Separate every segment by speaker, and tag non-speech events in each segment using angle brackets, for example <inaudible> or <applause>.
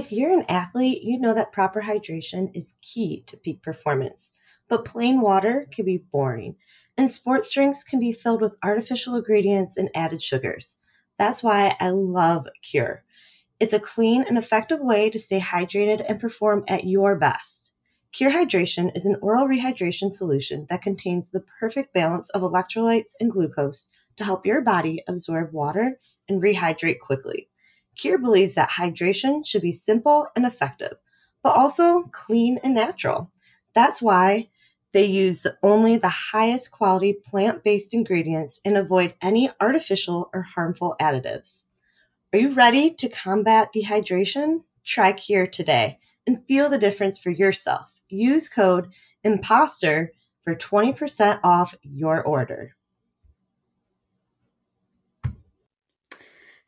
Speaker 1: If you're an athlete, you know that proper hydration is key to peak performance. But plain water can be boring, and sports drinks can be filled with artificial ingredients and added sugars. That's why I love Cure. It's a clean and effective way to stay hydrated and perform at your best. Cure Hydration is an oral rehydration solution that contains the perfect balance of electrolytes and glucose to help your body absorb water and rehydrate quickly. Cure believes that hydration should be simple and effective, but also clean and natural. That's why they use only the highest quality plant based ingredients and avoid any artificial or harmful additives. Are you ready to combat dehydration? Try Cure today and feel the difference for yourself. Use code IMPOSTER for 20% off your order.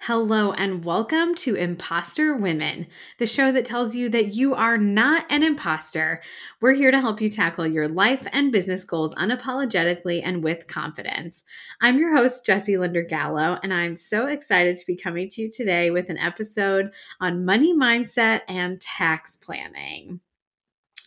Speaker 2: Hello, and welcome to Imposter Women, the show that tells you that you are not an imposter. We're here to help you tackle your life and business goals unapologetically and with confidence. I'm your host, Jessie Linder Gallo, and I'm so excited to be coming to you today with an episode on money mindset and tax planning.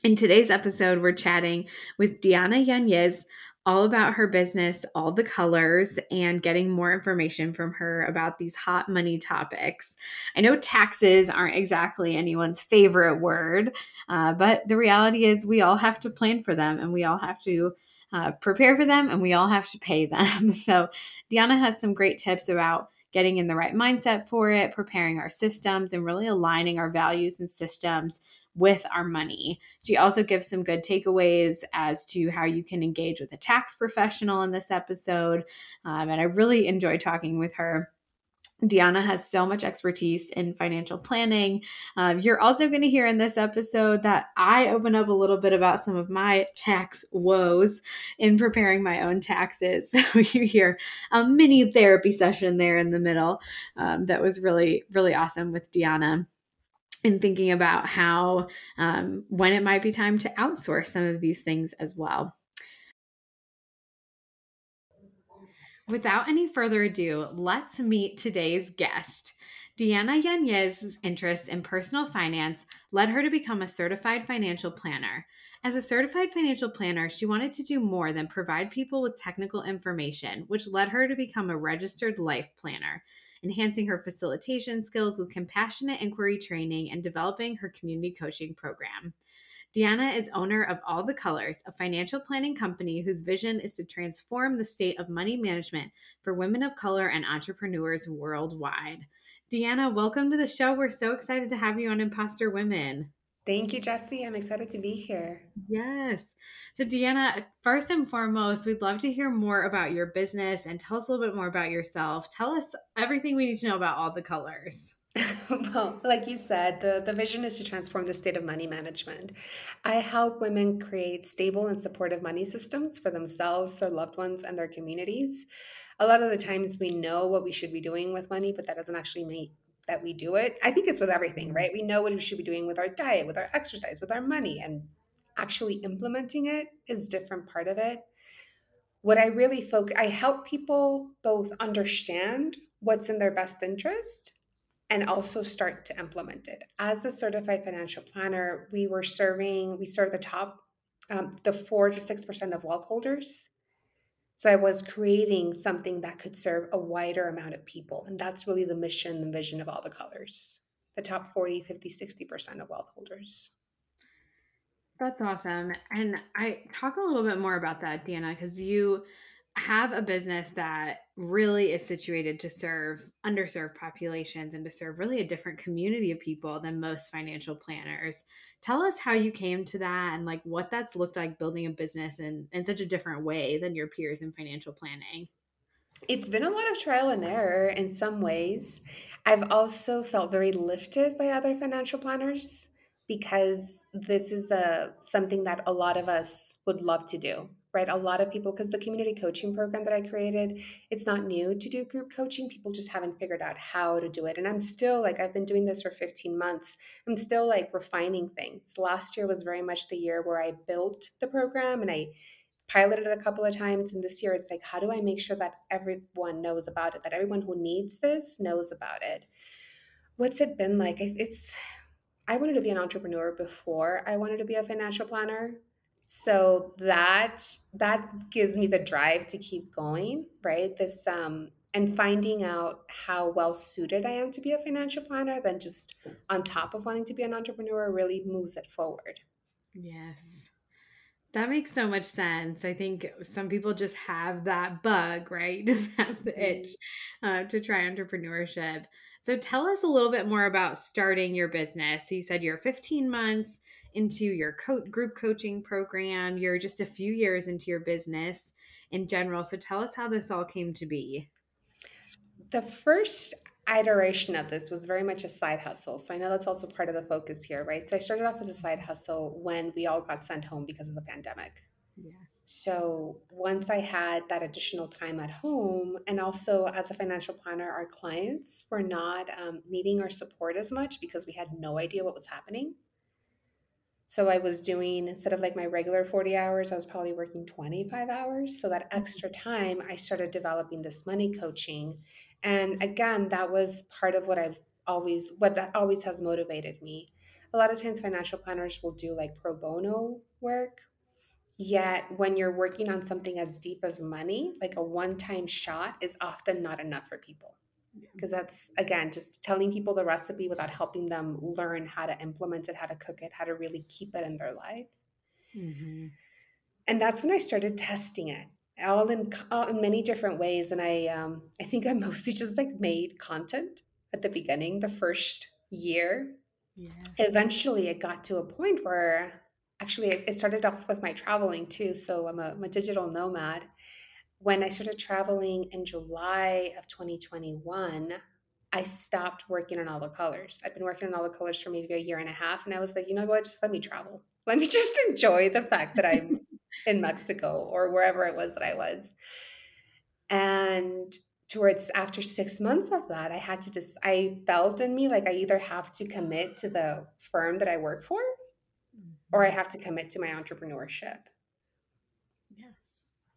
Speaker 2: In today's episode, we're chatting with Diana Yanez all about her business, all the colors, and getting more information from her about these hot money topics. I know taxes aren't exactly anyone's favorite word, uh, but the reality is we all have to plan for them and we all have to. Uh, prepare for them and we all have to pay them. <laughs> So, Diana has some great tips about getting in the right mindset for it, preparing our systems, and really aligning our values and systems with our money. She also gives some good takeaways as to how you can engage with a tax professional in this episode. Um, and I really enjoy talking with her. Diana has so much expertise in financial planning. Um, you're also going to hear in this episode that I open up a little bit about some of my tax woes in preparing my own taxes. <laughs> So you hear a mini therapy session there in the middle um, that was really, really awesome with Diana and thinking about how um, when it might be time to outsource some of these things as well. Without any further ado, let's meet today's guest. Diana Yanez's interest in personal finance led her to become a certified financial planner. As a certified financial planner, she wanted to do more than provide people with technical information, which led her to become a registered life planner enhancing her facilitation skills with compassionate inquiry training, and developing her community coaching program. Diana is owner of All the Colors, a financial planning company whose vision is to transform the state of money management for women of color and entrepreneurs worldwide. Diana, welcome to the show. We're so excited to have you on Imposter Women.
Speaker 3: Thank you, Jessie. I'm excited to be here.
Speaker 2: Yes. So, Diana, first and foremost, we'd love to hear more about your business and tell us a little bit more about yourself. Tell us everything we need to know about all the colors. <laughs>
Speaker 3: well, like you said, the, the vision is to transform the state of money management. I help women create stable and supportive money systems for themselves, their loved ones, and their communities. A lot of the times we know what we should be doing with money, but that doesn't actually make that we do it. I think it's with everything, right? We know what we should be doing with our diet, with our exercise, with our money, and actually implementing it is different part of it. What I really focus, I help people both understand what's in their best interest and also start to implement it. As a certified financial planner, we were serving, we serve the top, um, the four to six percent of wealth holders so I was creating something that could serve a wider amount of people. And that's really the mission and vision of all the colors the top 40, 50, 60% of wealth holders.
Speaker 2: That's awesome. And I talk a little bit more about that, Diana, because you have a business that really is situated to serve underserved populations and to serve really a different community of people than most financial planners. Tell us how you came to that and like what that's looked like building a business in, in such a different way than your peers in financial planning.
Speaker 3: It's been a lot of trial and error in some ways. I've also felt very lifted by other financial planners because this is a something that a lot of us would love to do right? A lot of people, because the community coaching program that I created, it's not new to do group coaching. People just haven't figured out how to do it. And I'm still like, I've been doing this for 15 months. I'm still like refining things. Last year was very much the year where I built the program and I piloted it a couple of times. And this year it's like, how do I make sure that everyone knows about it, that everyone who needs this knows about it? What's it been like? It's, I wanted to be an entrepreneur before I wanted to be a financial planner. So that that gives me the drive to keep going, right? This um and finding out how well suited I am to be a financial planner than just on top of wanting to be an entrepreneur really moves it forward.
Speaker 2: Yes. That makes so much sense. I think some people just have that bug, right? <laughs> Just have the itch uh, to try entrepreneurship. So tell us a little bit more about starting your business. So you said you're 15 months into your co- group coaching program. You're just a few years into your business in general. So tell us how this all came to be.
Speaker 3: The first iteration of this was very much a side hustle. So I know that's also part of the focus here, right? So I started off as a side hustle when we all got sent home because of the pandemic. Yes. So once I had that additional time at home, and also as a financial planner, our clients were not um, needing our support as much because we had no idea what was happening. So I was doing, instead of like my regular 40 hours, I was probably working 25 hours. So that mm-hmm. extra time, I started developing this money coaching. And again, that was part of what I've always, what that always has motivated me. A lot of times, financial planners will do like pro bono work. Yet, when you're working on something as deep as money, like a one time shot is often not enough for people because that's again just telling people the recipe without helping them learn how to implement it how to cook it how to really keep it in their life. Mm-hmm. and that's when i started testing it all in, all in many different ways and i um, i think i <laughs> mostly just like made content at the beginning the first year. Eventually it got to a point where actually it, it started off with my traveling too so i'm a, I'm a digital nomad when I started traveling in July of 2021, I stopped working on all the colors. I've been working on all the colors for maybe a year and a half. And I was like, you know what? Just let me travel. <laughs> Let me just enjoy the fact that I'm <laughs> in Mexico or wherever it was that I was. And towards after six months of that, I had to just, I felt in me like I either have to commit to the firm that I work for or I mm-hmm. have to commit to my entrepreneurship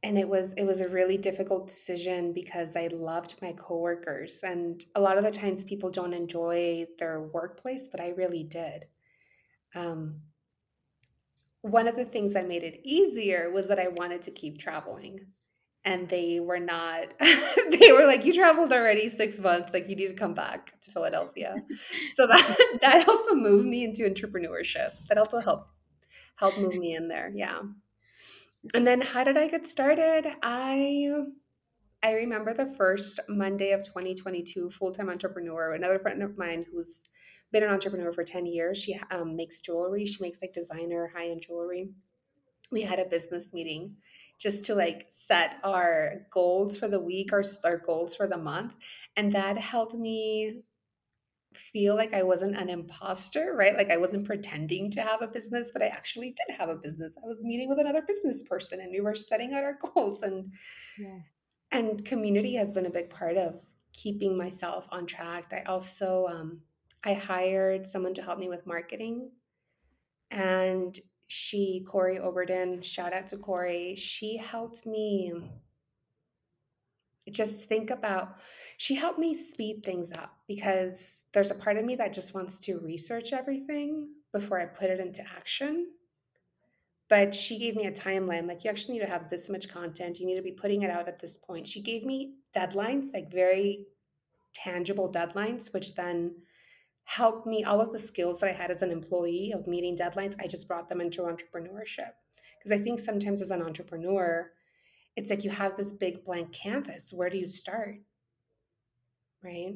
Speaker 3: and it was it was a really difficult decision because I loved my coworkers and a lot of the times people don't enjoy their workplace but I really did. Um, one of the things that made it easier was that I wanted to keep traveling and they were not <laughs> they were like you traveled already 6 months like you need to come back to Philadelphia. <laughs> so that that also moved me into entrepreneurship. That also helped helped move me in there. Yeah and then how did I get started? I I remember the first Monday of 2022, full time entrepreneur. Another friend of mine who's been an entrepreneur for 10 years. She um, makes jewelry. She makes like designer high end jewelry. We had a business meeting just to like set our goals for the week or our goals for the month. And that helped me feel like I wasn't an imposter, right? Like I wasn't pretending to have a business, but I actually did have a business. I was meeting with another business person and we were setting out our <laughs> goals and yes. and community has been a big part of keeping myself on track. I also um, I hired someone to help me with marketing and she Corey Oberden, shout out to Corey, she helped me just think about she helped me speed things up because there's a part of me that just wants to research everything before I put it into action. But she gave me a timeline like, you actually need to have this much content. You need to be putting it out at this point. She gave me deadlines, like very tangible deadlines, which then helped me. All of the skills that I had as an employee of meeting deadlines, I just brought them into entrepreneurship. Because I think sometimes as an entrepreneur, it's like you have this big blank canvas. Where do you start? Right?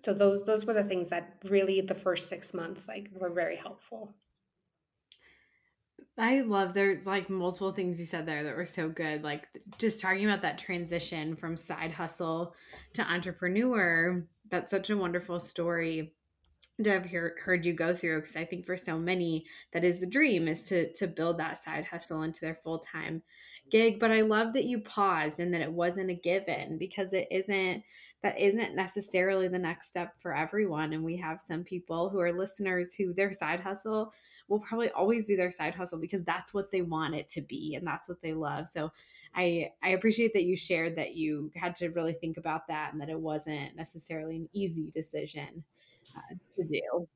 Speaker 3: So those those were the things that really the first 6 months like were very helpful.
Speaker 2: I love there's like multiple things you said there that were so good. Like just talking about that transition from side hustle to entrepreneur. That's such a wonderful story have hear, heard you go through because I think for so many that is the dream is to to build that side hustle into their full time gig. But i love that you paused and that it wasn't a given because it isn't that isn't necessarily the next step for everyone. And we have some people who are listeners who their side hustle will probably always be their side hustle because that's what they want it to be and that's what they love. So i i appreciate that you shared that you had to really think about that and that it wasn't necessarily an easy decision to do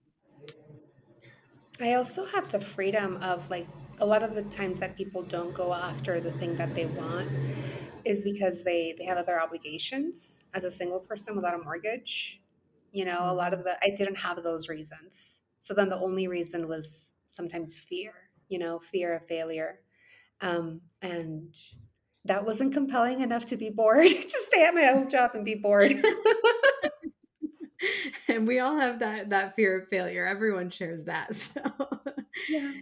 Speaker 3: I also have the freedom of like a lot of the times that people don't go after the thing that they want is because they they have other obligations as a single person without a mortgage. You know, a lot of the I didn't have those reasons. So then the only reason was sometimes fear, you know, fear of failure. Um, and that wasn't compelling enough to be bored. <laughs> Just stay at my old job and be bored. <laughs>
Speaker 2: and we all have that that fear of failure. Everyone shares that. <laughs> So
Speaker 3: yeah.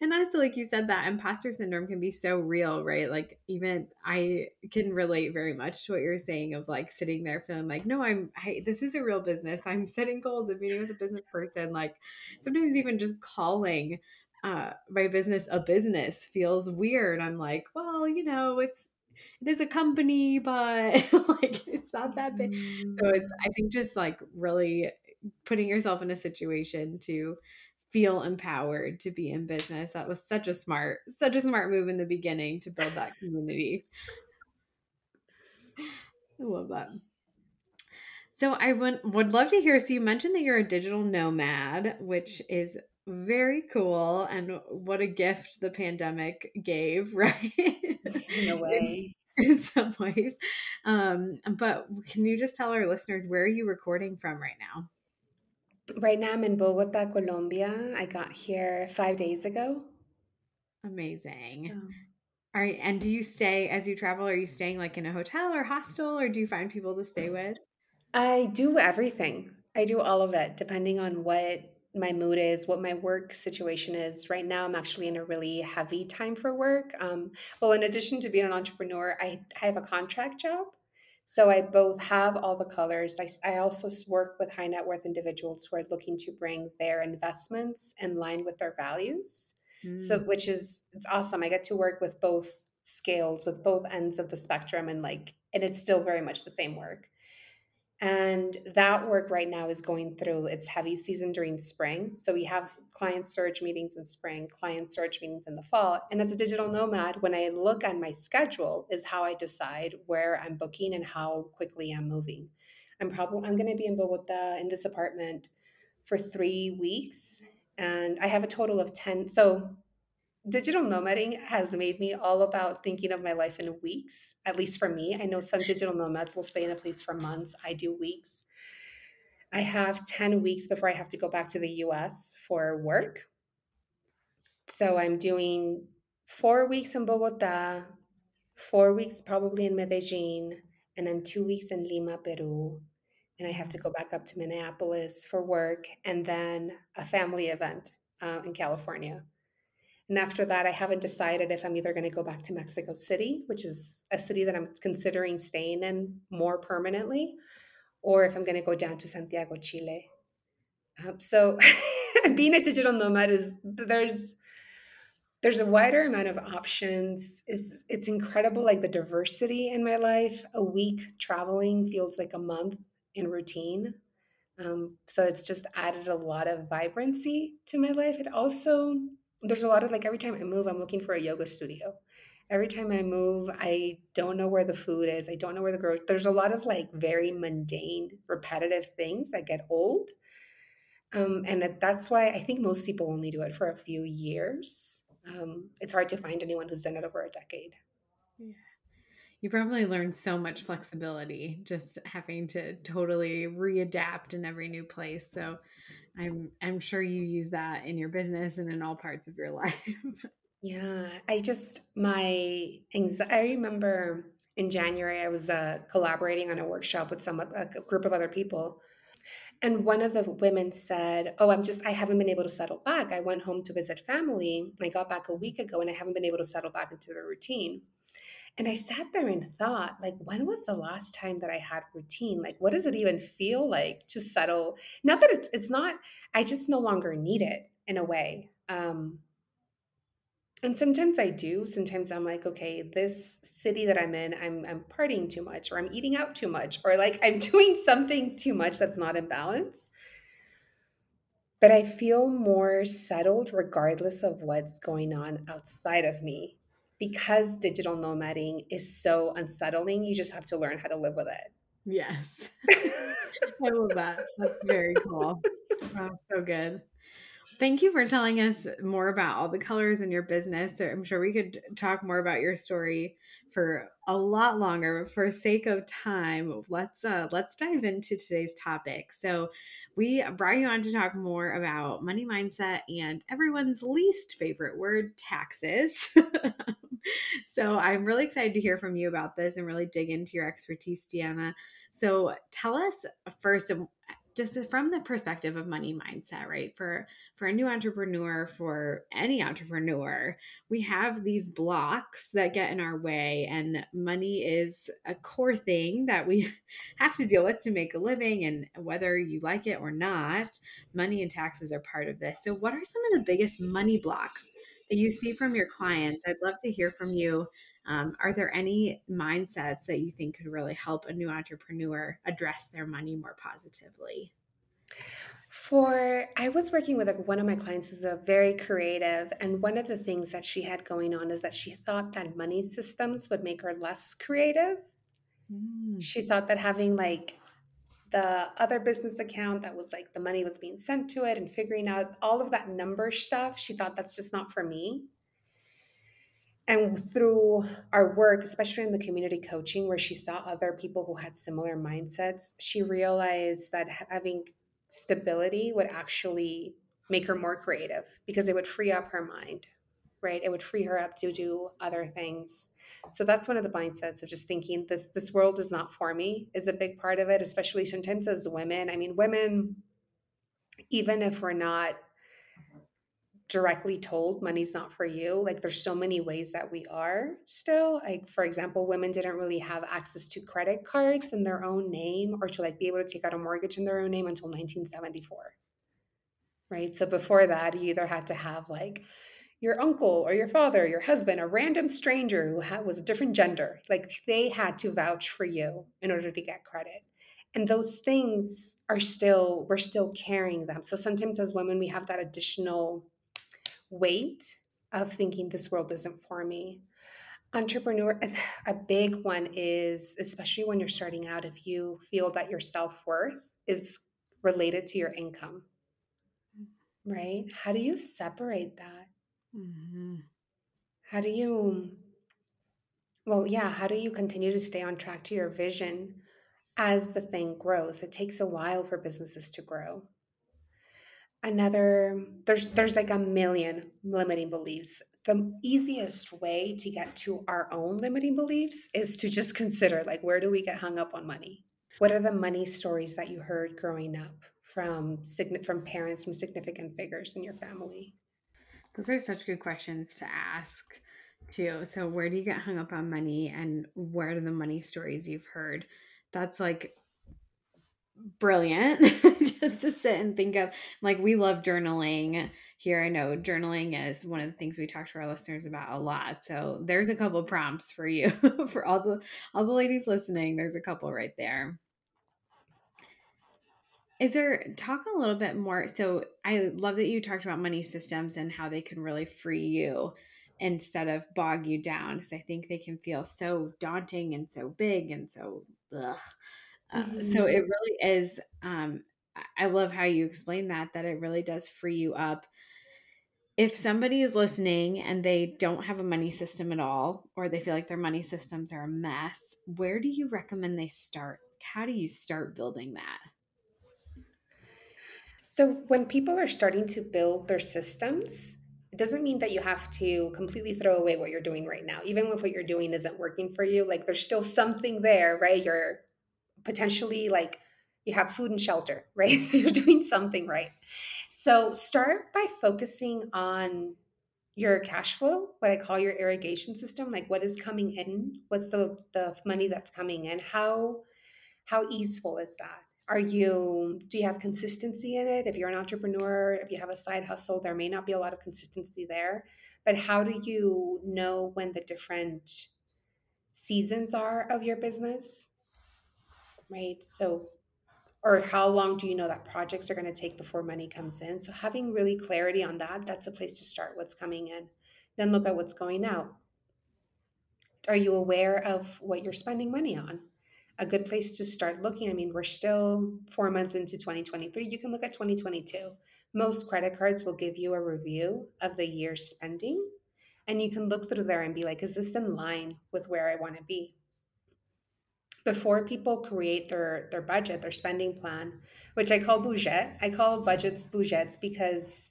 Speaker 2: And also like you said, that imposter syndrome can be so real, right? Like even I can relate very much to what you're saying of like sitting there feeling like, no, I'm I, this is a real business. I'm setting goals and meeting with a business person. Like sometimes even just calling uh, my business a business feels weird. I'm like, well, you know, it's it is a company, but <laughs> like it's not that big. So mm. it's I think just like really putting yourself in a situation to feel empowered to be in business. That was such a smart, such a smart move in the beginning to build that community. I love that. So I would would love to hear. So you mentioned that you're a digital nomad, which is very cool and what a gift the pandemic gave <laughs> right?
Speaker 3: In a way.
Speaker 2: in some ways. Um, but can you just tell our listeners where are you recording from right now?
Speaker 3: Right now i'm in bogota colombia. I got here five days ago.
Speaker 2: Amazing. So. all right and do you stay as you travel are you staying like in a hotel or hostel or do you find people to stay with?
Speaker 3: I do everything. I do all of it depending on what my mood is, what my work situation is. Right now, I'm actually in a really heavy time for work. Um, well, in addition to being an entrepreneur, I, I have a contract job. So I both have all the colors. I, I also work with high net worth individuals who are looking to bring their investments in line with their values. Mm. So, which is it's awesome. I get to work with both scales, with both ends of the spectrum, and like, and it's still very much the same work. And that work right now is going through its heavy season during spring. So we have client surge meetings in spring, client surge meetings in the fall. And as a digital nomad, when I look at my schedule, is how I decide where I'm booking and how quickly I'm moving. I'm probably I'm going to be in Bogota in this apartment for three weeks, and I have a total of ten. So digital nomading has made me all about thinking of my life in weeks, at least for me. I know some digital nomads will stay in a place for months. I do weeks. I have 10 weeks before I have to go back to the US for work. So I'm doing four weeks in Bogota, four weeks probably in Medellin, and then two weeks in Lima, Peru. And I have to go back up to Minneapolis for work and then a family event uh, in California. And after that, I haven't decided if I'm either going to go back to Mexico City, which is a city that I'm considering staying in more permanently, or if I'm going to go down to Santiago, Chile. Um, so, <laughs> being a digital nomad is there's there's a wider amount of options. It's it's incredible, like the diversity in my life. A week traveling feels like a month in routine. Um, so it's just added a lot of vibrancy to my life. It also there's a lot of like every time I move, I'm looking for a yoga studio. Every time I move, I don't know where the food is. I don't know where the girl. There's a lot of like very mundane, repetitive things that get old. Um, and that's why I think most people only do it for a few years. Um, it's hard to find anyone who's done it over a decade.
Speaker 2: Yeah. You probably learned so much flexibility just having to totally readapt in every new place. So I'm I'm sure you use that in your business and in all parts of your <laughs> life.
Speaker 3: yeah, I just my anxiety. I remember in January I was uh, collaborating on a workshop with some a group of other people, and one of the women said, "Oh, I'm just I haven't been able to settle back. I went home to visit family. I got back a week ago, and I haven't been able to settle back into the routine." And I sat there and thought, like, when was the last time that I had routine? Like, what does it even feel like to settle? Not that it's it's not. I just no longer need it in a way. Um, and sometimes I do. Sometimes I'm like, okay, this city that I'm in, I'm I'm partying too much, or I'm eating out too much, or like I'm <laughs> doing something too much that's not in balance. But I feel more settled regardless of what's going on outside of me because digital nomading is so unsettling, you just have to learn how to live with it.
Speaker 2: Yes. <laughs> I love that. That's very cool. Oh, so good. Thank you for telling us more about all the colors in your business. I'm sure we could talk more about your story for a lot longer, but for sake of time, let's uh let's dive into today's topic. So, we brought you on to talk more about money mindset and everyone's least favorite word, taxes. <laughs> <laughs> so, I'm really excited to hear from you about this and really dig into your expertise, Diana. So, tell us uh, first just from the perspective of money mindset right for for a new entrepreneur for any entrepreneur we have these blocks that get in our way and money is a core thing that we <laughs> have to deal with to make a living and whether you like it or not money and taxes are part of this so what are some of the biggest money blocks that you see from your clients i'd love to hear from you um, are there any mindsets that you think could really help a new entrepreneur address their money more positively?
Speaker 3: For I was working with a, one of my clients who's a very creative, and one of the things that she had going on is that she thought that money systems would make her less creative. Mm. She thought that having like the other business account that was like the money was being sent to it and figuring out all of that number stuff, she thought that's just not for me. And through our work especially in the community coaching where she saw other people who had similar mindsets she realized that having stability would actually make her more creative because it would free up her mind right? It would free her up to do other things. So that's one of the mindsets of just thinking this this world is not for me is a big part of it especially sometimes as women. I mean women even if we're not directly told money's not for you like there's so many ways that we are still. Like for example women didn't really have access to credit cards in their own name or to like be able to take out a mortgage in their own name until 1974 right? So before that you either had to have like your uncle or your father your husband a random stranger who had, was a different gender like they had to vouch for you in order to get credit and those things are still we're still carrying them so sometimes as women we have that additional weight of thinking this world isn't for me. Entrepreneur, <sighs> a big one is, especially when you're starting out, if you feel that your self worth is related to your income, mm. right? How do you separate that? Mm-hmm. How do you, well, yeah, how do you continue to stay on track to your vision as the thing grows? It takes a while for businesses to grow another there's there's like a million limiting beliefs the easiest way to get to our own limiting beliefs is to just <laughs> consider like where do we get hung up on money what are the money stories that you heard growing up from from parents from significant figures in your family
Speaker 2: those are such good questions to ask too. So where do you get hung up on money and where are the money stories you've heard? That's like brilliant <laughs> just to sit and think of. Like we love journaling here. I know journaling is one of the things we talk to our listeners about a lot. So there's a couple prompts for you <laughs> for all the all the ladies listening. There's a couple right there is there talk a little bit more so i love that you talked about money systems and how they can really free you instead of bog you down because i think they can feel so daunting and so big and so ugh. Uh, mm-hmm. so it really is um, i love how you explain that that it really does free you up if somebody is listening and they don't have a money system at all or they feel like their money systems are a mess where do you recommend they start how do you start building that
Speaker 3: so when people are starting to build their systems it doesn't mean that you have to completely throw away what you're doing right now even if what you're doing isn't working for you like there's still something there right you're potentially like you have food and shelter, <laughs> right? <laughs> You're doing something right. So start by focusing on your cash flow, what I call your irrigation system, like what is coming in, what's the the money that's coming in, how how easeful is that? Are you do you have consistency in it? If you're an entrepreneur, if you have a side hustle, there may not be a lot of consistency there. But how do you know when the different seasons are of your business? right? So, or how long do you know that projects are going to take before money comes in? So, having really clarity on that, that's a place to start what's coming in. Then look at what's going out. Are you aware of what you're spending money on? A good place to start looking. I mean, we're still four months into 2023. You can look at 2022. Most credit cards will give you a review of the year's spending, and you can look through there and be like, is this in line with where I want to be? Before people create their, their budget, their spending plan, which I call budget, I call budgets budgets because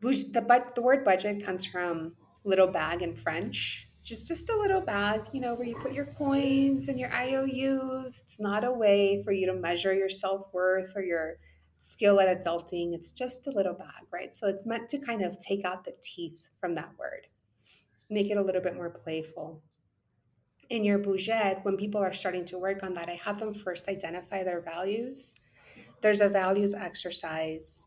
Speaker 3: the, the word budget comes from little bag in French, just just a little bag, you know, where you put your coins and your IOUs. It's not a way for you to measure your self-worth or your skill at adulting. It's just a little bag, right? So it's meant to kind of take out the teeth from that word. Make it a little bit more playful. In your budget, when people are starting to work on that, I have them first identify their values. There's a values exercise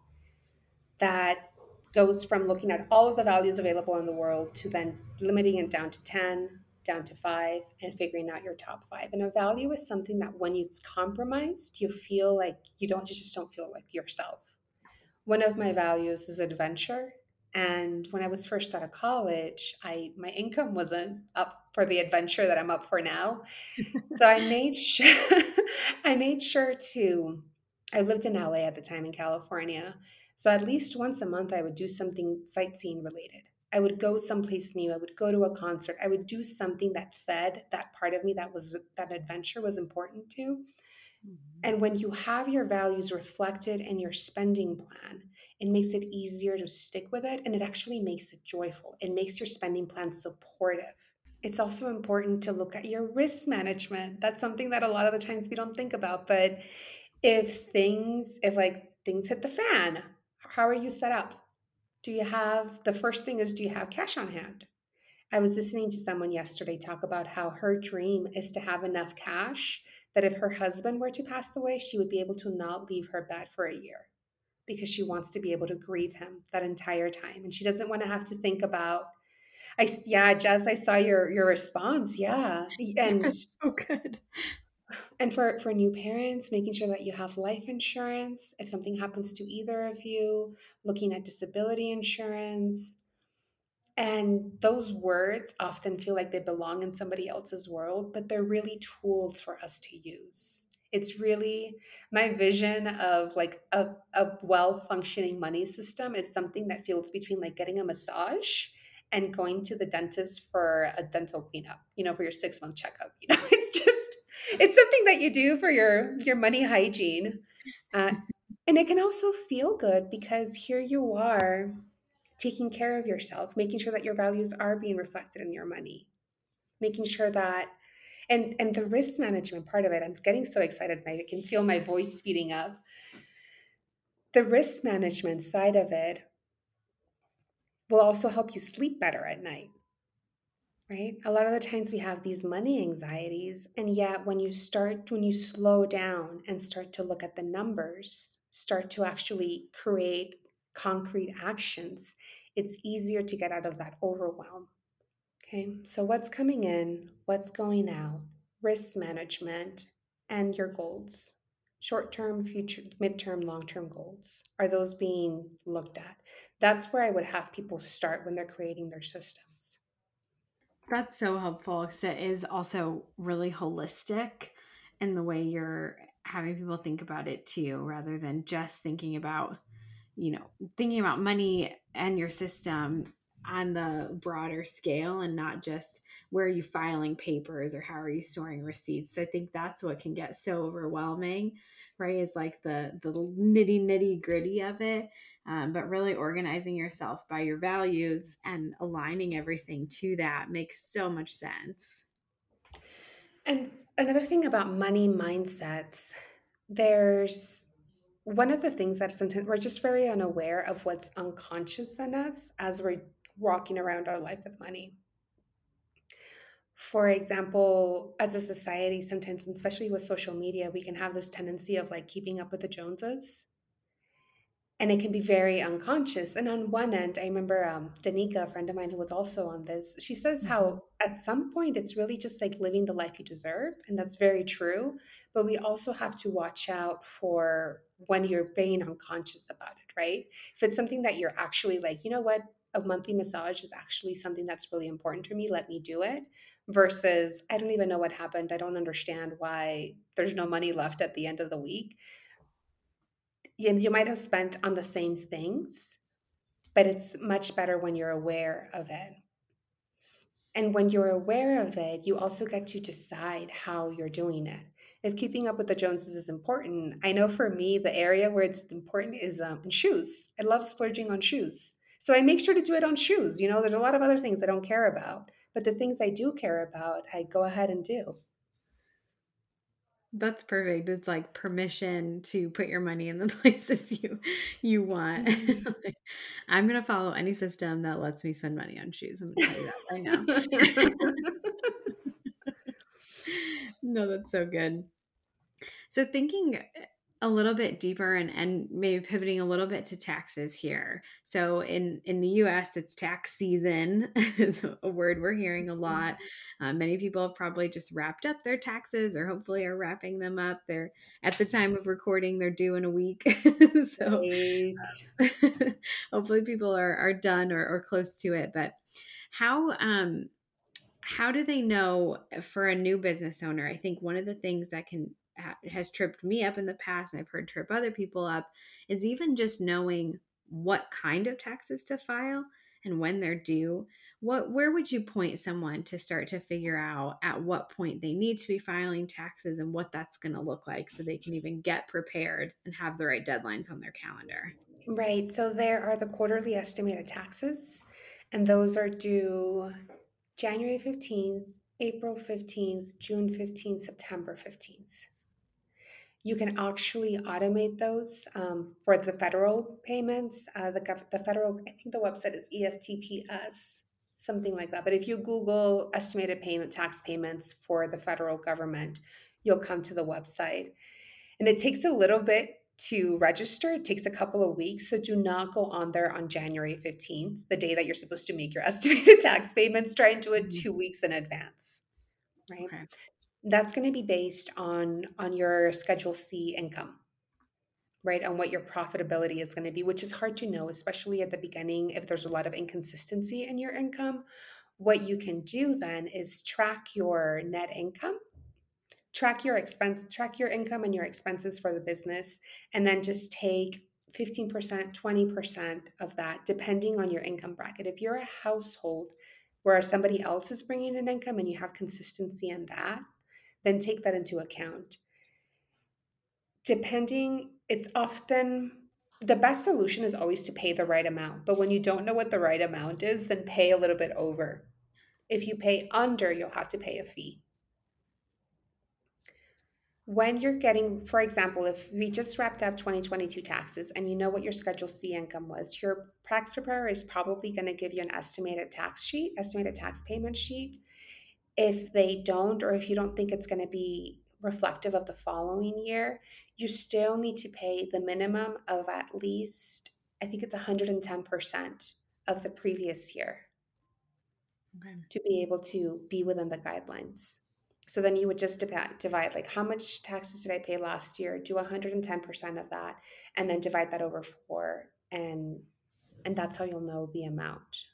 Speaker 3: that goes from looking at all of the values available in the world to then limiting it down to 10, down to five, and figuring out your top five. And a value is something that when it's compromised, you feel like you don't you just don't feel like yourself. One of my values is adventure. And when I was first out of college, I my income wasn't up for the adventure that I'm up for now. <laughs> so I made sure <laughs> I made sure to I lived in LA at the time in California. So at least once a month, I would do something sightseeing related. I would go someplace new. I would go to a concert. I would do something that fed that part of me that was that adventure was important to. Mm-hmm. And when you have your values reflected in your spending plan, it makes it easier to stick with it and it actually makes it joyful. It makes your spending plan supportive. It's also important to look at your risk management. That's something that a lot of the times we don't think about. But if things, if like things hit the fan, how are you set up? Do you have the first thing is do you have cash on hand? I was listening to someone yesterday talk about how her dream is to have enough cash that if her husband were to pass away, she would be able to not leave her bed for a year because she wants to be able to grieve him that entire time. And she doesn't want to have to think about I yeah, Jess, I saw your your response. Yeah. <laughs> And
Speaker 2: oh good
Speaker 3: and for for new parents making sure that you have life insurance if something happens to either of you looking at disability insurance. And those words often feel like they belong in somebody else's world but they're really tools for us to use. It's really my vision of like a, a well functioning money system is something that feels between like getting a massage and going to the dentist for a dental cleanup you know for your six month checkup you know? <laughs> It's just it's something that you do for your your money hygiene uh, and it can also feel good because here you are taking care of yourself making sure that your values are being reflected in your money making sure that and and the risk management part of it i'm getting so excited i can feel my voice speeding up. The risk management side of it will also help you sleep better at night right? A lot of the times we have these money anxieties. And yet, when you start, when you slow down and start to look at the numbers, start to actually create concrete actions, it's easier to get out of that overwhelm. Okay, so what's coming in, what's going out, risk management, and your goals short term, future, midterm, long term goals? Are those being looked at? That's where I would have people start when they're creating their systems.
Speaker 2: That's so helpful because it is also really holistic in the way you're having people think about it too, rather than just thinking about, you know, thinking about money and your system on the broader scale and not just where are you filing papers or how are you storing receipts. I think that's what can get so overwhelming right is like the the nitty nitty gritty of it um, but really organizing yourself by your values and aligning everything to that makes so much sense
Speaker 3: and another thing about money mindsets there's one of the things that sometimes we're just very unaware of what's unconscious in us as we're walking around our life with money for example, as a society, sometimes, especially with social media, we can have this tendency of like keeping up with the Joneses. And it can be very unconscious. And on one end, I remember um, Danica, a friend of mine who was also on this, she says mm-hmm. how at some point it's really just like living the life you deserve. And that's very true. But we also have to watch out for when you're being unconscious about it, right? If it's something that you're actually like, you know what, a monthly massage is actually something that's really important to me, let me do it versus I don't even know what happened. I don't understand why there's no money left at the end of the week. And you might have spent on the same things, but it's much better when you're aware of it. And when you're aware of it, you also get to decide how you're doing it. If keeping up with the Joneses is important, I know for me, the area where it's important is um, shoes. I love splurging on shoes. So I make sure to do it on shoes. You know, there's a lot of other things I don't care about, but the things I do care about, I go ahead and do.
Speaker 2: That's perfect. It's like permission to put your money in the <laughs> places you you want.
Speaker 3: Mhm.
Speaker 2: Like, <laughs> I'm gonna follow any system that lets me spend money on shoes. I'm gonna tell you that right now. <laughs> no, that's so good. So thinking a little bit deeper and, and maybe pivoting a little bit to taxes here. So in in the U.S., it's tax season <laughs> is a word we're hearing a lot. Uh, many people have probably just wrapped up their taxes, or hopefully are wrapping them up. They're at the time of recording, they're due in a week. <laughs> so
Speaker 3: Right. <laughs>
Speaker 2: hopefully people are are done or, or close to it. But how um how do they know for a new business owner? I think one of the things that can has tripped me up in the past, and I've heard trip other people up, is even just knowing what kind of taxes to file and when they're due. What where would you point someone to start to figure out at what point they need to be filing taxes and what that's going to look like so they can even get prepared and have the right deadlines on their calendar?
Speaker 3: Right. So there are the quarterly estimated taxes, and those are due January 15th, April 15th, June 15th, September 15th. You can actually automate those um, for the federal payments. Uh, the, gov- the federal, I think the website is EFTPS, something like that. But if you Google estimated payment tax payments for the federal government, you'll come to the website. And it takes a little bit to register. It takes a couple of weeks. So do not go on there on January 15th, the day that you're supposed to make your <laughs> estimated tax payments. Try and do it
Speaker 2: Mhm.
Speaker 3: two weeks in advance. Right.
Speaker 2: Okay.
Speaker 3: That's going to be based on on your Schedule C income, right? On what your profitability is going to be, which is hard to know, especially at the beginning if there's a lot of inconsistency in your income. What you can do then is track your net income track your expense track your income and your expenses for the business and then just take 15% 20% of that depending on your income bracket if you're a household where somebody else is bringing in income and you have consistency in that then take that into account. Depending it's often the best solution is always to pay the right amount but when you don't know what the right amount is then pay a little bit over. If you pay under you'll have to pay a fee. When you're getting, for example, if we just wrapped up 2022 taxes and you know what your Schedule C income was, your tax preparer is probably going to give you an estimated tax sheet, estimated tax payment sheet. If they don't, or if you don't think it's going to be reflective of the following year, you still need to pay the minimum of at least, I think it's 110% of the previous year
Speaker 2: Okay.
Speaker 3: to be able to be within the guidelines. So then you would just divide like how much taxes did I pay last year? Do 110% of that and then divide that over 4 and and that's how you'll know the amount.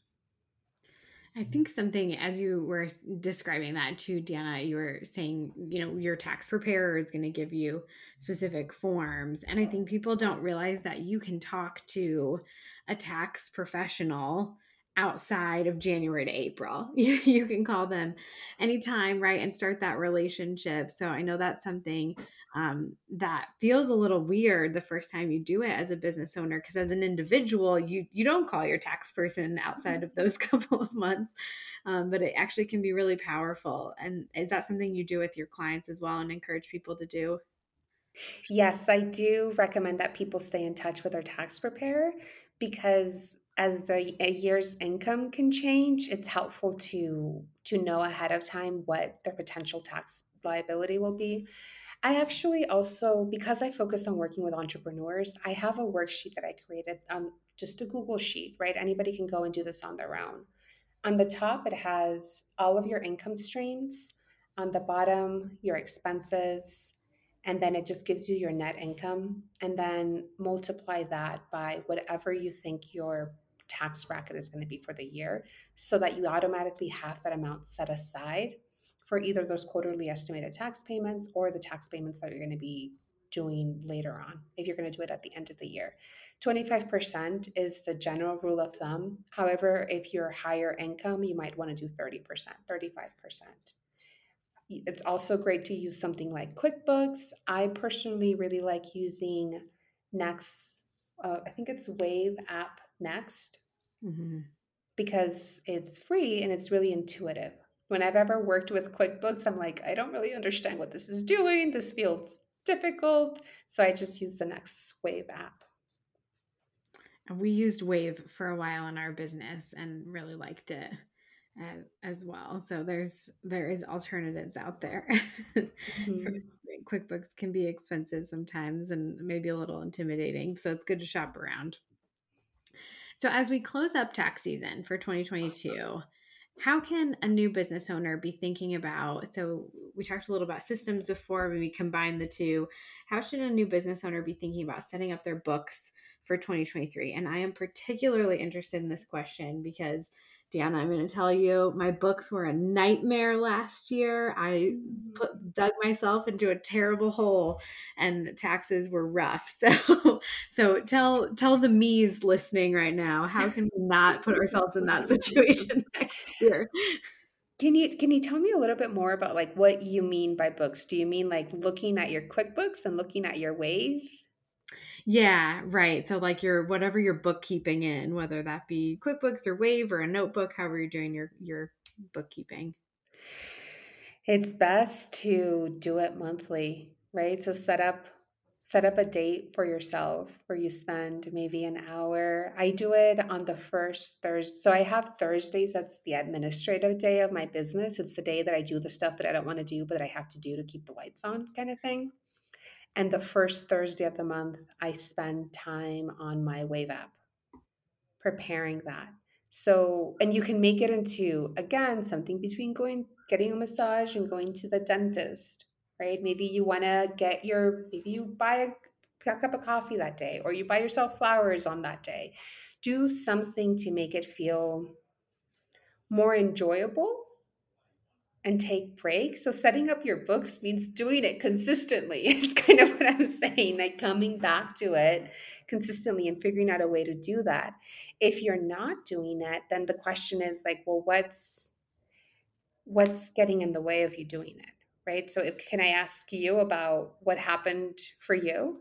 Speaker 2: I think something as you were describing that to Diana, you were saying, you know, your tax preparer is going to give you specific forms. And I think people don't realize that you can talk to a tax professional outside of January to April. <laughs> You, can call them anytime, right? And start that relationship. So I know that's something um, that feels a little weird the first time you do it as a business owner because as an individual you you don't call your tax person outside of those <laughs> couple of months um, but it actually can be really powerful and is that something you do with your clients as well and encourage people to do
Speaker 3: Yes, I do recommend that people stay in touch with their tax preparer because as the a year's income can change, it's helpful to to know ahead of time what their potential tax liability will be. I actually also, because I focus on working with entrepreneurs, I have a worksheet that I created on just a Google sheet, right? Anybody can go and do this on their own. On the top, it has all of your income streams. On the bottom, your expenses. And then it just gives you your net income. And then multiply that by whatever you think your tax bracket is going to be for the year so that you automatically have that amount set aside for either those quarterly estimated tax payments or the tax payments that you're going to be doing later on if you're going to do it at the end of the year. 25% is the general rule of thumb. However, if you're higher income, you might want to do 30%, 35%. It's also great to use something like QuickBooks. I personally really like using Next, uh, I think it's Wave app Next, mm-hmm. because it's free and it's really intuitive. When I've ever worked with QuickBooks, I'm like, I don't really understand what this is doing. This feels difficult. So I just use the Next Wave app.
Speaker 2: And we used Wave for a while in our business and really liked it as, as well. So there's there is alternatives out there. <laughs> Mm-hmm. QuickBooks can be expensive sometimes and maybe a little intimidating. So it's good to shop around. So as we close up tax season for 2022, how can a new business owner be thinking about so we talked a little about systems before we combine the two. How should a new business owner be thinking about setting up their books for 2023 and i am particularly interested in this question because Diana, I'm going to tell you, my books were a nightmare last year. I mm-hmm. put, dug myself into a terrible hole, and taxes were rough. <laughs> So, so tell tell the me's listening right now, how can we not put ourselves in that situation <laughs> next year?
Speaker 3: Can you can you tell me a little bit more about like what you mean by books? Do you mean like looking at your QuickBooks and looking at your Wave?
Speaker 2: Yeah, right. So like your whatever you're bookkeeping in, whether that be QuickBooks or Wave or a notebook, however you're doing your your bookkeeping.
Speaker 3: It's best to do it monthly, right? So set up set up a date for yourself where you spend maybe an hour. I do it on the first Thursday. So I have Thursdays, that's the administrative day of my business. It's the day that I do the stuff that I don't want to do, but I have to do to keep the lights on, kind of thing. And the first Thursday of the month, I spend time on my Wave app preparing that. So, and you can make it into, again, something between going, getting a massage and going to the dentist, right? Maybe you want to get your, maybe you buy a, a cup of coffee that day or you buy yourself flowers on that day. Do something to make it feel more enjoyable and take breaks. So setting up your books means doing it consistently. <laughs> It's kind of what I'm saying, like coming back to it consistently and figuring out a way to do that. If you're not doing it, then the question is like, well, what's what's getting in the way of you doing it? Right? So if, can I ask you about what happened for you?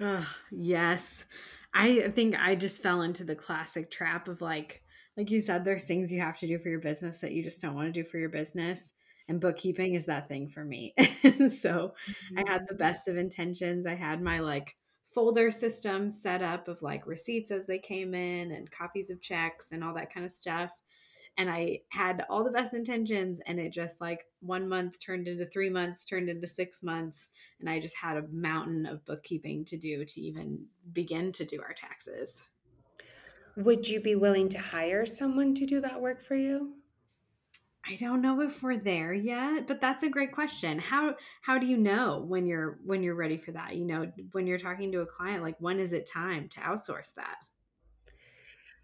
Speaker 2: Oh, yes. I think I just fell into the classic trap of like like you said, there's things you have to do for your business that you just don't want to do for your business. And bookkeeping is that thing for me. <laughs> so mm-hmm. I had the best of intentions. I had my like folder system set up of like receipts as they came in and copies of checks and all that kind of stuff. And I had all the best intentions, and it just like one month turned into three months, turned into six months. And I just had a mountain of bookkeeping to do to even begin to do our taxes.
Speaker 3: Would you be willing to hire someone to do that work for you?
Speaker 2: I don't know if we're there yet, but that's a great question. How how do you know when you're when you're ready for that? You know, when you're talking to a client, like when is it time to outsource that?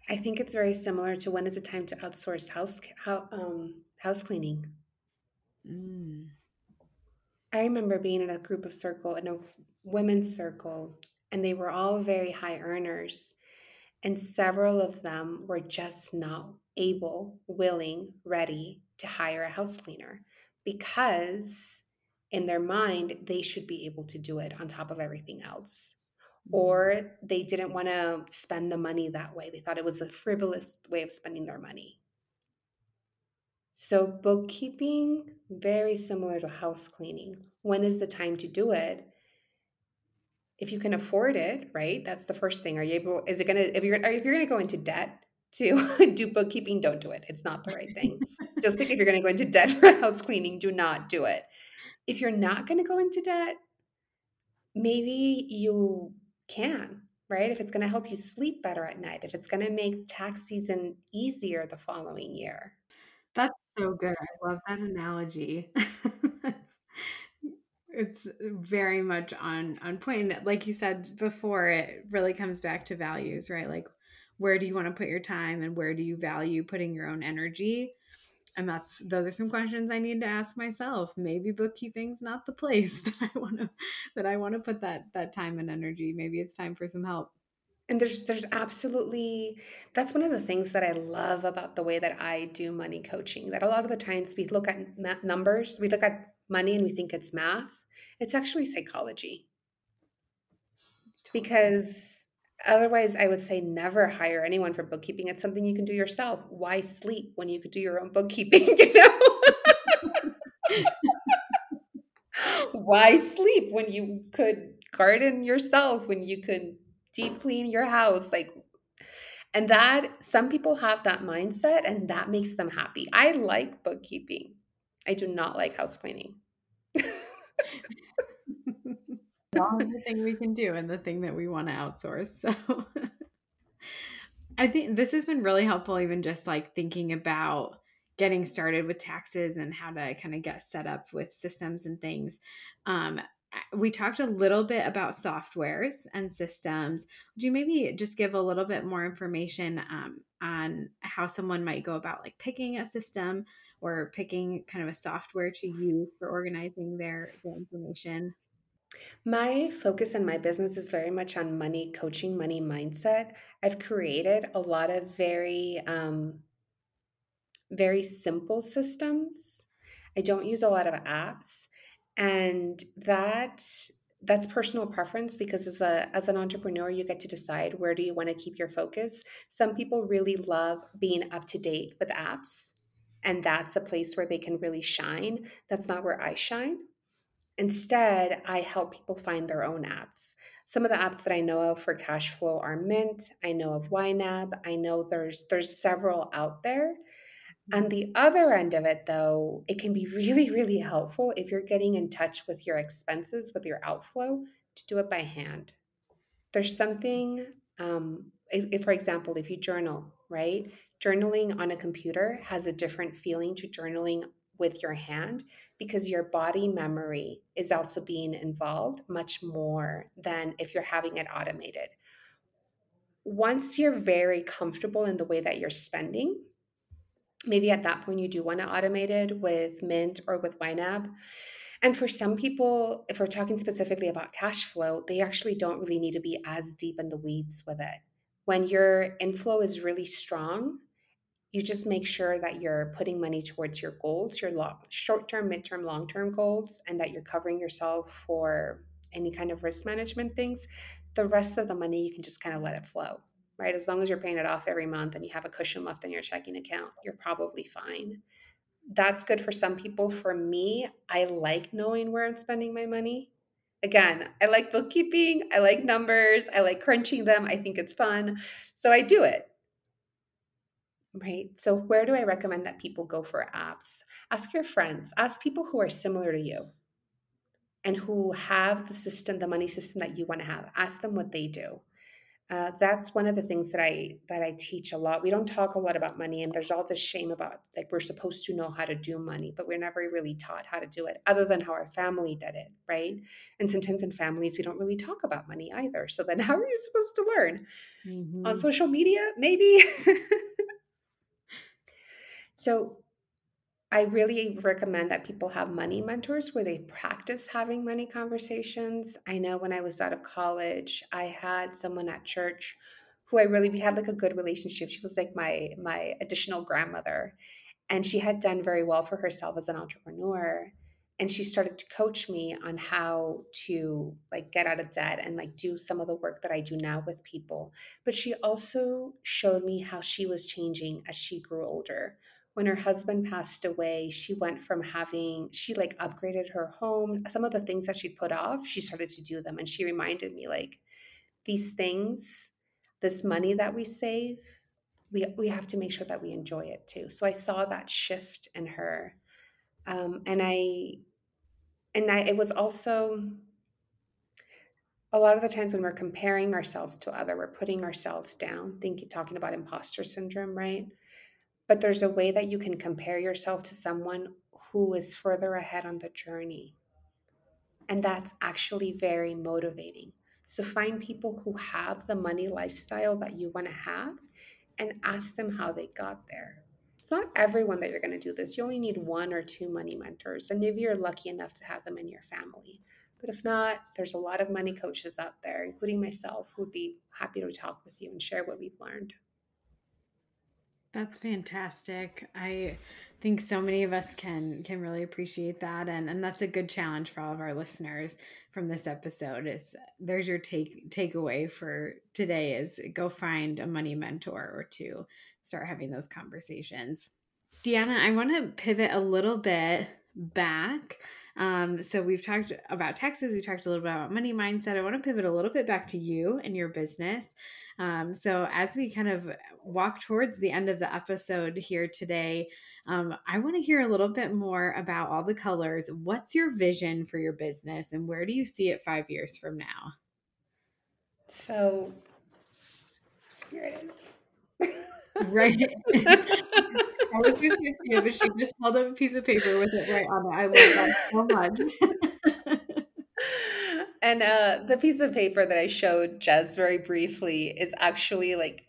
Speaker 3: I think it's very similar to when is it time to outsource house how, um, house cleaning. Mm. I remember being in a group of circle in a women's circle, and they were all very high earners, and several of them were just not able, willing, ready to hire a house cleaner because in their mind, they should be able to do it on top of everything else. Mm-hmm. Or they didn't want to spend the money that way. They thought it was a frivolous way of spending their money. So, bookkeeping, very similar to house cleaning. When is the time to do it? If you can afford it, right? That's the first thing. Are you able? Is it gonna if you're if you're gonna go into debt to <laughs> do bookkeeping, don't do it. It's not the right thing. <laughs> Just like if you're gonna go into debt for <laughs> house cleaning, do not do it. If you're not gonna go into debt, maybe you can, right? If it's gonna help you sleep better at night, if it's gonna make tax season easier the following year.
Speaker 2: That's so good. I love that analogy. It's very much on on point like you said before it really comes back to values right like where do you want to put your time and where do you value putting your own energy and that's those are some questions I need to ask myself. Maybe bookkeeping's not the place <laughs> that I want to that I want to put that that time and energy. Maybe it's time for some help.
Speaker 3: And there's there's absolutely that's one of the things that I love about the way that I do money coaching. That a lot of the times we look at numbers, we look at money and we think it's math. It's actually psychology. Because otherwise I would say never hire anyone for bookkeeping. It's something you can do yourself. Why sleep when you could do your own bookkeeping, <laughs> you know? <laughs> Why sleep when you could garden yourself, when you could deep clean your house like and that some people have that mindset and that makes them happy i like bookkeeping i do not like house cleaning <laughs>
Speaker 2: the thing we can do and the thing that we want to outsource so. I think this has been really helpful even just like thinking about getting started with taxes and how to kind of get set up with systems and things. Um, we talked a little bit about softwares and systems. Would you maybe just give a little bit more information um, on how someone might go about like picking a system or picking kind of a software to use for organizing their, their information?
Speaker 3: My focus in my business is very much on money coaching, money mindset. I've created a lot of very, um, very simple systems. I don't use a lot of apps and that that's personal preference because as a as an entrepreneur you get to decide where do you want to keep your focus some people really love being up to date with apps and that's a place where they can really shine that's not where i shine instead i help people find their own apps some of the apps that i know of for cash flow are mint i know of ynab i know there's there's several out there on the other end of it, though, it can be <laughs> really, really helpful if you're getting in touch with your expenses, with your outflow, to do it by hand. There's something, um, if, for example, if you journal, right? Journaling on a computer has a different feeling to journaling with your hand because your body memory is also being involved much more than if you're having it automated. Once you're very comfortable in the way that you're spending, maybe at that point you do want to automate it with Mint or with YNAB. And for some people, if we're talking specifically about cash flow, they actually don't really need to be as deep in the weeds with it. When your inflow is really strong, you just make sure that you're putting money towards your goals, your short term, midterm, long term goals, and that you're covering yourself for any kind of risk management things. The rest of the money, you can just kind of let it flow right? As long as you're paying it off every month and you have a cushion left in your checking account, you're probably fine. That's good for some people. For me, I like knowing where I'm spending my money. Again, I like bookkeeping, I like numbers, I like crunching them. I think it's fun. So I do it. Right. So, where do I recommend that people go for apps? Ask your friends, ask people who are similar to you and who have the system, the money system that you want to have. Ask them what they do uh, that's one of the things that I that I teach a lot. We don't talk a lot about money, and there's all this shame about like we're supposed to know how to do money, but we're never really taught how to do it, other than how our family did it, right? And sometimes in families we don't really talk about money either. So then, <laughs> how are you supposed to learn mm-hmm. on social media? Maybe. <laughs> so I really recommend that people have money mentors where they practice having money conversations. I know when I was out of college, I had someone at church who I really we had like a good relationship. She was like my my additional grandmother and she had done very well for herself as an entrepreneur and she started to coach me on how to like get out of debt and like do some of the work that I do now with people. But she also showed me how she was changing as she grew older when her husband passed away, she went from having, she like upgraded her home. Some of the things that she put off, she started to do them. And she reminded me, like, these things, this money that we save, we, we have to make sure that we enjoy it too. So I saw that shift in her. Um, and I, and I, it was also a lot of the times when we're comparing ourselves to other, we're putting ourselves down, thinking, talking about imposter syndrome, right? But there's a way that you can compare yourself to someone who is further ahead on the journey. And that's actually very motivating. So find people who have the money lifestyle that you want to have and ask them how they got there. It's not everyone that you're going to do this. You only need one or two money mentors, and maybe you're lucky enough to have them in your family. But if not, there's a lot of money coaches out there, including myself, who would be happy to talk with you and share what we've learned.
Speaker 2: That's fantastic. I think so many of us can can really appreciate that and and that's a good challenge for all of our listeners from this episode is there's your take takeaway for today is go find a money mentor or two start having those conversations. Diana, I want to pivot a little bit back um, so we've talked about taxes, we talked a little bit about money mindset. I want to pivot a little bit back to you and your business. Um, so as we kind of walk towards the end of the episode here today, um, I want to hear a little bit more about all the colors. What's your vision for your business and where do you see it five years from now?
Speaker 3: So here it is.
Speaker 2: right. <laughs> <laughs> I was going to say, but she just held up a piece of paper with it right on it. I love that so much. <laughs>
Speaker 3: and uh, the piece of paper that I showed Jess very briefly is actually like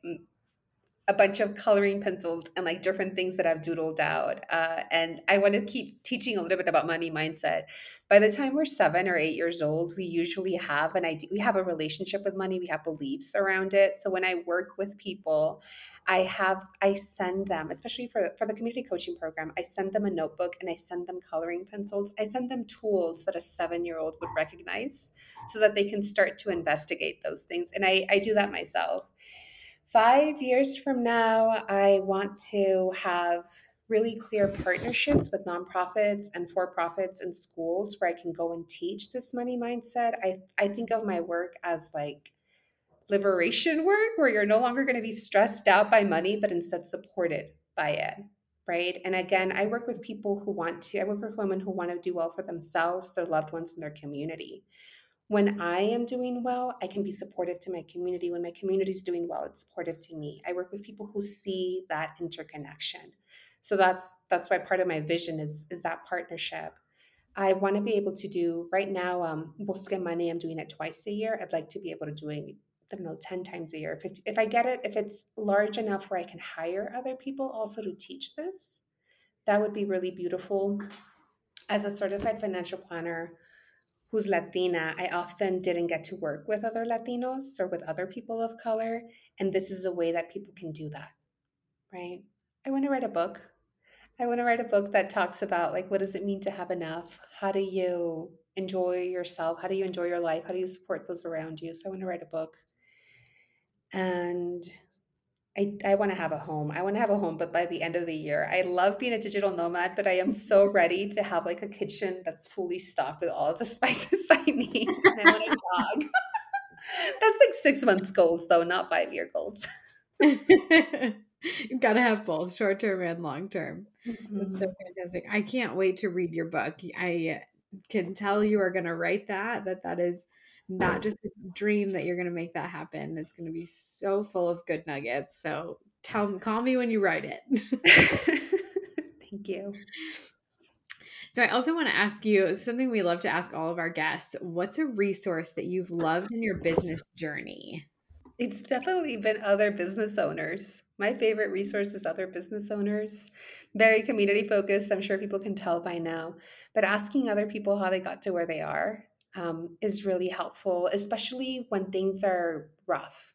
Speaker 3: a bunch of coloring pencils and like different things that I've doodled out. Uh, and I want to keep teaching a little bit about money mindset. By the time we're seven or eight years old, we usually have an idea, we have a relationship with money, we have beliefs around it. So when I work with people I have I send them, especially for for the community coaching program, I send them a notebook and I send them coloring pencils. I send them tools that a seven year old would recognize, so that they can start to investigate those things. And I I do that myself. Five years from now, I want to have really clear partnerships with nonprofits and for profits and schools where I can go and teach this money mindset. I, I think of my work as like liberation work where you're no longer going to be stressed out by money, but instead supported by it. Right. And again, I work with people who want to, I work with women who want to do well for themselves, their loved ones, and their community. When I am doing well, I can be supportive to my community. When my community is doing well, it's supportive to me. I work with people who see that interconnection. So that's that's why part of my vision is is that partnership. I want to be able to do right now. Um, Busca Money, I'm doing it twice a year. I'd like to be able to doing I don't know, 10 times a year. If, if I get it, if it's large enough where I can hire other people also to teach this, that would be really beautiful. As a certified financial planner who's Latina, I often didn't get to work with other Latinos or with other people of color. And this is a way that people can do that, right? I want to write a book. I want to write a book that talks about like what does it mean to have enough? How do you enjoy yourself? How do you enjoy your life? How do you support those around you? So I want to write a book and I, I want to have a home. I want to have a home, but by the end of the year, I love being a digital nomad, but I am so ready to have like a kitchen that's fully stocked with all of the <laughs> spices I need. And I want a dog. <laughs> that's like six month goals, though, not five year goals. <laughs>
Speaker 2: You've got to have both short term and long term. Mm-hmm. That's so mm-hmm. fantastic. I can't wait to read your book. I can tell you are going to write that, that that is not just a dream that you're going to make that happen. It's going to be so full of good nuggets. So tell call me when you write it. <laughs>
Speaker 3: Thank you.
Speaker 2: So I also want to ask you something we love to ask all of our guests. What's a resource that you've loved in your business journey?
Speaker 3: It's definitely been other business owners. My favorite resource is other business owners. Very community focused. I'm sure people can tell by now. But asking other people how they got to where they are um, is really helpful, especially when things are rough,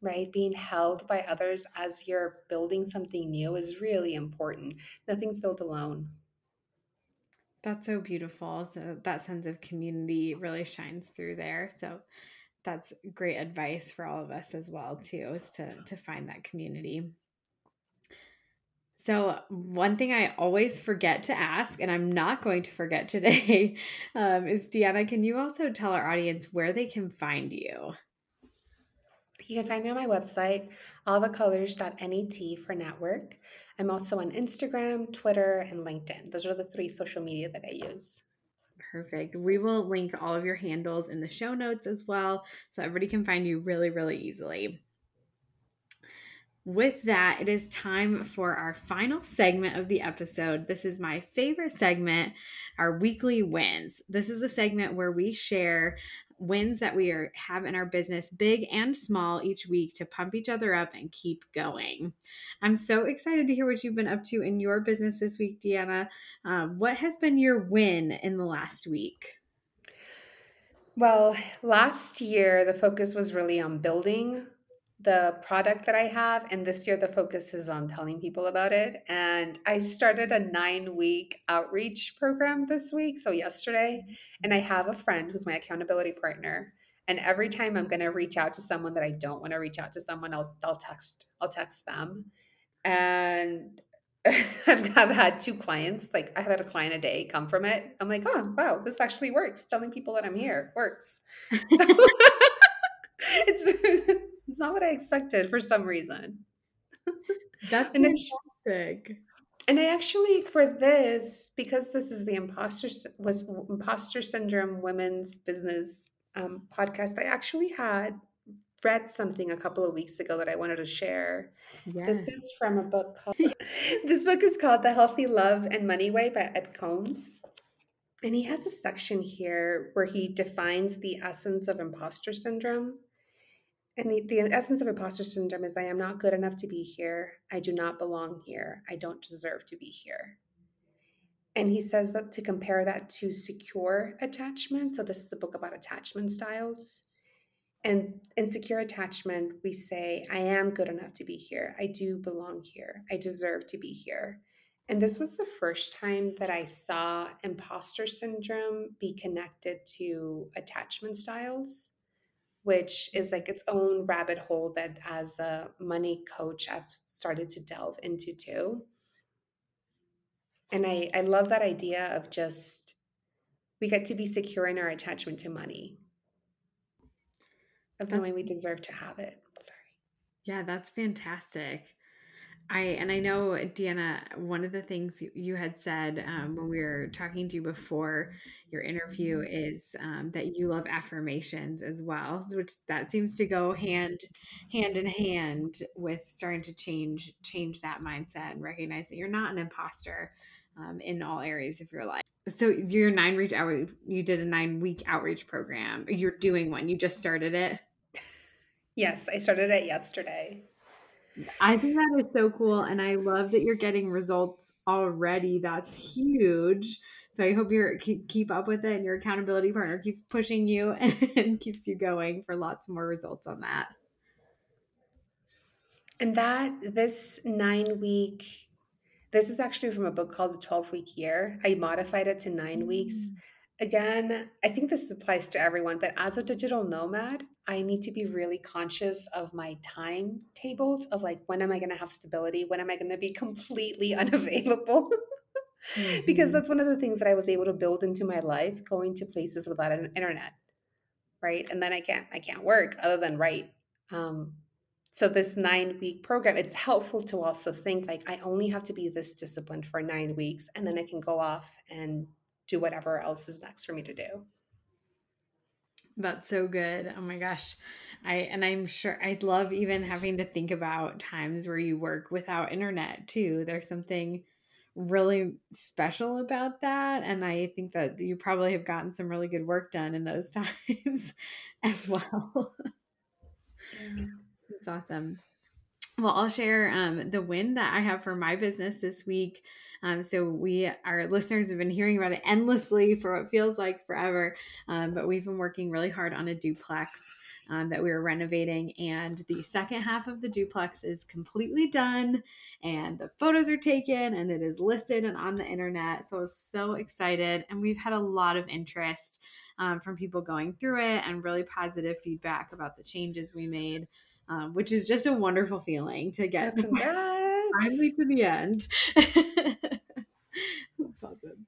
Speaker 3: right? Being held by others as you're building something new is really important. Nothing's built alone.
Speaker 2: That's so beautiful. So that sense of community really shines through there. So that's great advice for all of us as well too is to to find that community. So, one thing I always forget to ask, and I'm not going to forget today, <laughs> um, is Diana, can you also tell our audience where they can find you?
Speaker 3: You can find me on my website, allthecolors.net for network. I'm also on Instagram, Twitter, and LinkedIn. Those are the three social media that I use.
Speaker 2: Perfect. We will link all of your handles in the show notes as well, so everybody can find you really, really easily with that, it is time for our final segment of the episode. This is my favorite segment, our weekly wins. This is the segment where we share wins that we are have in our business, big and small, each week to pump each other up and keep going. I'm so excited to hear what you've been up to in your business this week, Diana. Um, what has been your win in the last week?
Speaker 3: Well, last year the focus was really on building the product that I have. And this year, the focus is on telling people about it. And I started a nine week outreach program this week. So, yesterday, mm-hmm. and I have a friend who's my accountability partner. And every time I'm going to reach out to someone that I don't want to reach out to someone, I'll, I'll text, I'll text them. And <laughs> I've, I've had two clients, like I've had a client a day come from it. I'm like, oh, wow, this actually works. Telling people that I'm here works. <laughs> So <laughs> it's it's not what I expected for some reason.
Speaker 2: That's <laughs> and fantastic.
Speaker 3: And I actually, for this, because this is the imposter was imposter syndrome women's business um, podcast, I actually had read something a couple of weeks ago that I wanted to share. Yes. This is from a book called. <laughs> this book is called The Healthy Love and Money Way by Ed Combs. And he has a section here where he defines the essence of imposter syndrome. And the, the essence of imposter syndrome is I am not good enough to be here. I do not belong here. I don't deserve to be here. And he says that to compare that to secure attachment. So, this is a book about attachment styles. And in secure attachment, we say, I am good enough to be here. I do belong here. I deserve to be here. And this was the first time that I saw imposter syndrome be connected to attachment styles which is like its own rabbit hole that as a money coach I've started to delve into too. And I, I love that idea of just we get to be secure in our attachment to money, of knowing we deserve to have it. Sorry.
Speaker 2: Yeah, that's fantastic. I and I know Diana, one of the things you had said um, when we were talking to you before your interview mm-hmm. is um, that you love affirmations as well, which that seems to go hand hand in hand with starting to change change that mindset and recognize that you're not an imposter um, in all areas of your life. So your nine reach out, you did a nine week outreach program. You're doing one. You just started it.
Speaker 3: Yes, I started it yesterday.
Speaker 2: I think that is so cool. And I love that you're getting results already. That's huge. So I hope you keep, keep up with it and your accountability partner keeps pushing you and, <laughs> and keeps you going for lots more results on that.
Speaker 3: And that, this nine week, this is actually from a book called The 12 Week Year. I modified it to nine weeks. Mm. Again, I think this applies to everyone, but as a digital nomad, I need to be really conscious of my timetables of like when am I going to have stability? When am I going to be <laughs> completely unavailable? <laughs> mm-hmm. Because that's one of the things that I was able to build into my life, going to places without an internet, right? And then I can't I can't work other than write. Um, so this nine week program, it's helpful to also think like I only have to be this disciplined for nine weeks, and then I can go off and do whatever else is next for me to do.
Speaker 2: That's so good. Oh my gosh. I and I'm sure I'd love even having to think about times where you work without internet too. There's something really special about that and I think that you probably have gotten some really good work done in those <laughs> times as well. It's awesome. Well, I'll share um, the win that I have for my business this week. Um, so we, our listeners, have been hearing about it endlessly for what feels like forever. Um, but we've been working really hard on a duplex. Um, that we were renovating, and the second half of the duplex is completely done, and the photos are taken, and it is listed and on the internet. So I was so excited, and we've had a lot of interest um, from people going through it, and really positive feedback about the changes we made um, which is just a wonderful feeling to get <laughs> finally to the end. <laughs> That's awesome.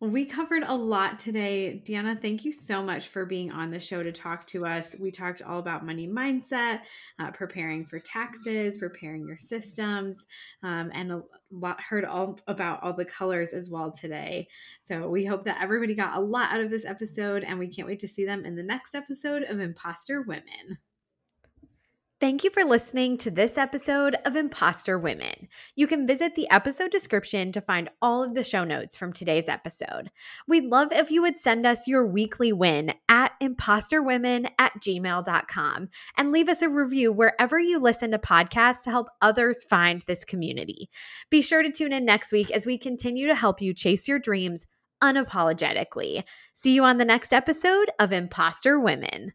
Speaker 2: We covered a lot today. Diana, thank you so much for being on the show to talk to us. We talked all about money mindset, uh, preparing for taxes, preparing your systems, um, and a lot heard all about all the colors as well today. So we hope that everybody got a lot out of this episode, and we can't wait to see them in the next episode of Imposter Women. Thank you for listening to this episode of Imposter Women. You can visit the episode description to find all of the show notes from today's episode. We'd love if you would send us your weekly win at imposterwomen at gmail.com and leave us a review wherever you listen to podcasts to help others find this community. Be sure to tune in next week as we continue to help you chase your dreams unapologetically. See you on the next episode of Imposter Women.